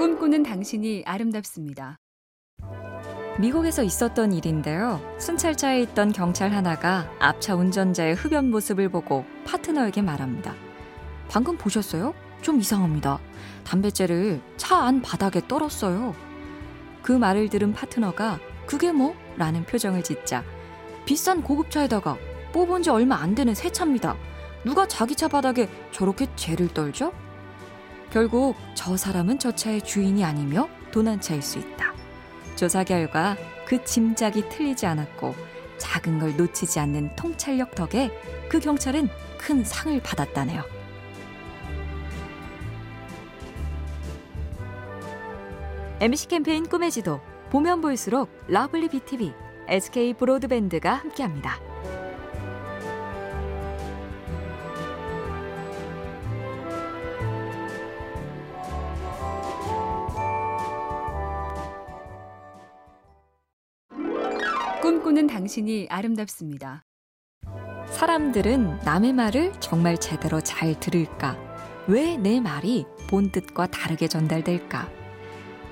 꿈꾸는 당신이 아름답습니다. 미국에서 있었던 일인데요. 순찰차에 있던 경찰 하나가 앞차 운전자의 흡연 모습을 보고 파트너에게 말합니다. 방금 보셨어요? 좀 이상합니다. 담배째를 차 안 바닥에 떨었어요. 그 말을 들은 파트너가 그게 뭐? 라는 표정을 짓자 비싼 고급차에다가 뽑은 지 얼마 안 되는 새 차입니다. 누가 자기 차 바닥에 저렇게 죄를 떨죠? 결국 저 사람은 저 차의 주인이 아니며 도난 차일 수 있다. 조사 결과 그 짐작이 틀리지 않았고 작은 걸 놓치지 않는 통찰력 덕에 그 경찰은 큰 상을 받았다네요. MBC 캠페인 꿈의 지도 보면 볼수록 러블리 BTV, SK 브로드밴드가 함께합니다. 꿈꾸는 당신이 아름답습니다. 사람들은 남의 말을 정말 제대로 잘 들을까? 왜 내 말이 본 뜻과 다르게 전달될까?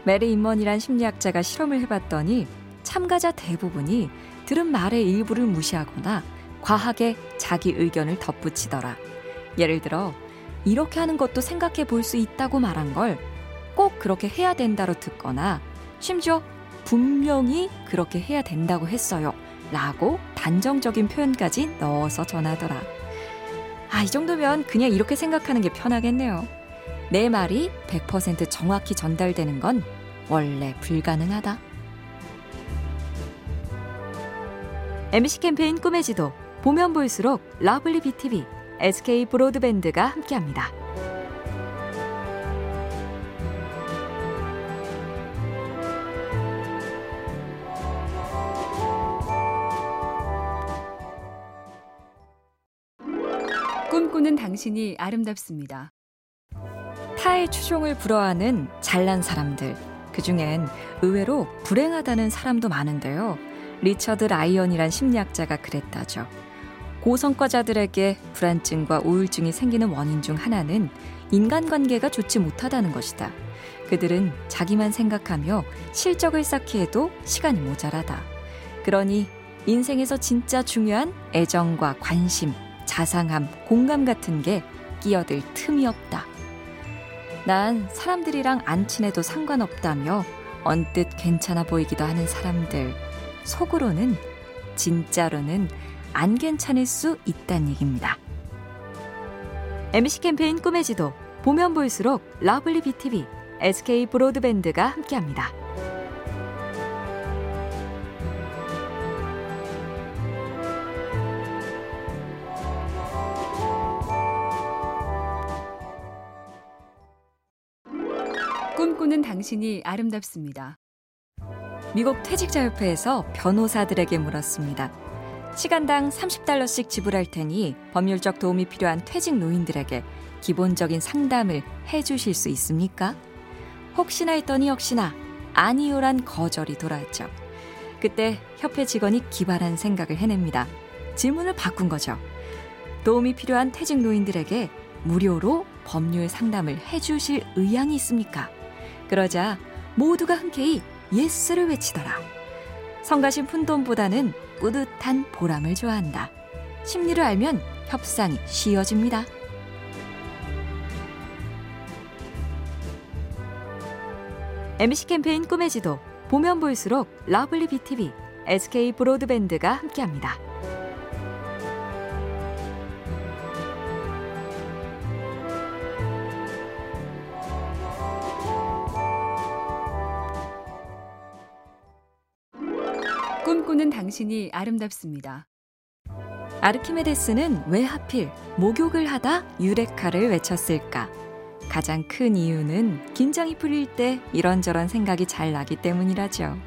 메리 인먼이란 심리학자가 실험을 해봤더니 참가자 대부분이 들은 말의 일부를 무시하거나 과하게 자기 의견을 덧붙이더라. 예를 들어, 이렇게 하는 것도 생각해 볼 수 있다고 말한 걸 꼭 그렇게 해야 된다로 듣거나 심지어 분명히 그렇게 해야 된다고 했어요. 라고 단정적인 표현까지 넣어서 전하더라. 아, 이 정도면 그냥 이렇게 생각하는 게 편하겠네요. 내 말이 100% 정확히 전달되는 건 원래 불가능하다. MBC 캠페인 꿈의 지도 보면 볼수록 러블리 BTV, SK 브로드밴드가 함께합니다. 꿈꾸는 당신이 아름답습니다. 타의 추종을 불허하는 잘난 사람들. 그 중엔 의외로 불행하다는 사람도 많은데요. 리처드 라이언이란 심리학자가 그랬다죠. 고성과자들에게 불안증과 우울증이 생기는 원인 중 하나는 인간관계가 좋지 못하다는 것이다. 그들은 자기만 생각하며 실적을 쌓기 에도 시간이 모자라다. 그러니 인생에서 진짜 중요한 애정과 관심, 자상함, 공감 같은 게 끼어들 틈이 없다. 난 사람들이랑 안 친해도 상관없다며 언뜻 괜찮아 보이기도 하는 사람들. 속으로는, 진짜로는 안 괜찮을 수 있다는 얘기입니다. MC 캠페인 꿈의 지도, 보면 볼수록 lovely BTV, SK 브로드밴드가 함께합니다. 꿈꾸는 당신이 아름답습니다. 미국 퇴직자협회에서 변호사들에게 물었습니다. 시간당 30달러씩 지불할 테니 법률적 도움이 필요한 퇴직 노인들에게 기본적인 상담을 해 주실 수 있습니까? 혹시나 했더니 역시나 아니요란 거절이 돌아왔죠. 그때 협회 직원이 기발한 생각을 해냅니다. 질문을 바꾼 거죠. 도움이 필요한 퇴직 노인들에게 무료로 법률 상담을 해 주실 의향이 있습니까? 그러자 모두가 흔쾌히 yes를 외치더라. 성가신 푼돈보다는 뿌듯한 보람을 좋아한다. 심리를 알면 협상이 쉬워집니다. MC 캠페인 꿈의 지도 보면 볼수록 lovely BTV, SK 브로드밴드가 함께합니다. 꿈꾸는 당신이 아름답습니다. 아르키메데스는 왜 하필 목욕을 하다 유레카를 외쳤을까? 가장 큰 이유는 긴장이 풀릴 때 이런저런 생각이 잘 나기 때문이라죠.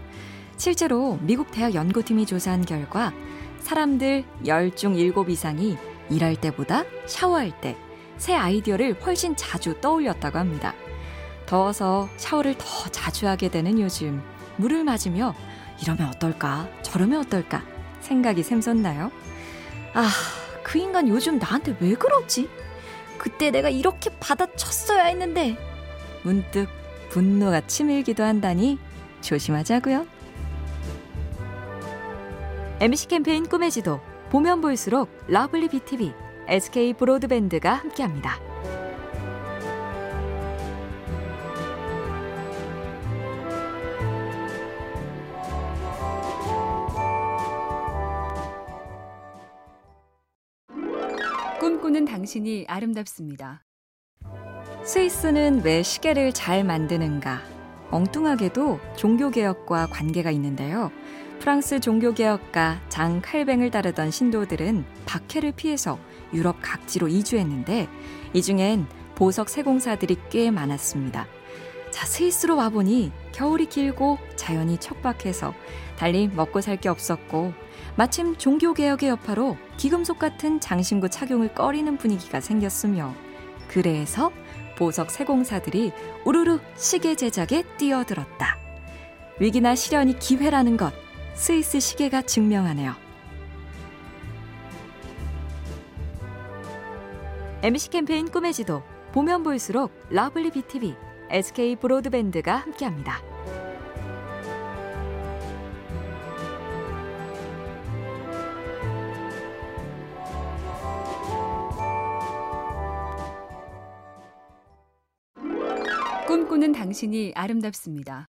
실제로 미국 대학 연구팀이 조사한 결과 사람들 10중 7 이상이 일할 때보다 샤워할 때 새 아이디어를 훨씬 자주 떠올렸다고 합니다. 더워서 샤워를 더 자주 하게 되는 요즘 물을 맞으며 이러면 어떨까? 저러면 어떨까? 생각이 샘솟나요? 아, 그 인간 요즘 나한테 왜 그러지? 그때 내가 이렇게 받아쳤어야 했는데. 문득 분노가 치밀기도 한다니 조심하자고요. MC 캠페인 꿈의 지도 보면 볼수록 lovely BTV, SK 브로드밴드가 함께합니다. 꿈꾸는 당신이 아름답습니다. 스위스는 왜 시계를 잘 만드는가? 엉뚱하게도 종교개혁과 관계가 있는데요. 프랑스 종교개혁가 장 칼뱅을 따르던 신도들은 박해를 피해서 유럽 각지로 이주했는데 이 중엔 보석 세공사들이 꽤 많았습니다. 자, 스위스로 와보니 겨울이 길고 자연이 척박해서 달리 먹고 살 게 없었고 마침 종교개혁의 여파로 귀금속 같은 장신구 착용을 꺼리는 분위기가 생겼으며 그래서 보석 세공사들이 우르르 시계 제작에 뛰어들었다. 위기나 시련이 기회라는 것 스위스 시계가 증명하네요. MC 캠페인 꿈의 지도 보면 볼수록 lovely BTV, SK 브로드밴드가 함께합니다. 꿈꾸는 당신이 아름답습니다.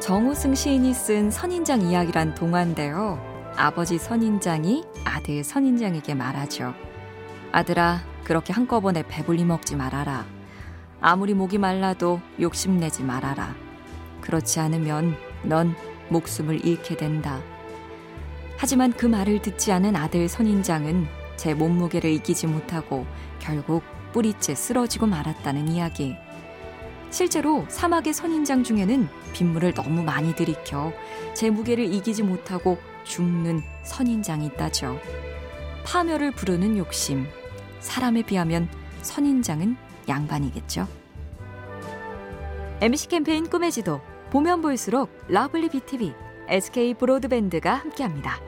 정우승 시인이 쓴 선인장 이야기란 동화인데요. 아버지 선인장이 아들 선인장에게 말하죠. 아들아, 그렇게 한꺼번에 배불리 먹지 말아라. 아무리 목이 말라도 욕심내지 말아라. 그렇지 않으면 넌 목숨을 잃게 된다. 하지만 그 말을 듣지 않은 아들 선인장은 제 몸무게를 이기지 못하고 결국 뿌리째 쓰러지고 말았다는 이야기. 실제로 사막의 선인장 중에는 빗물을 너무 많이 들이켜 제 무게를 이기지 못하고 죽는 선인장이 있다죠. 파멸을 부르는 욕심. 사람에 비하면 선인장은 양반이겠죠. MC 캠페인 꿈의 지도 보면 볼수록 lovely BTV, SK 브로드밴드가 함께합니다.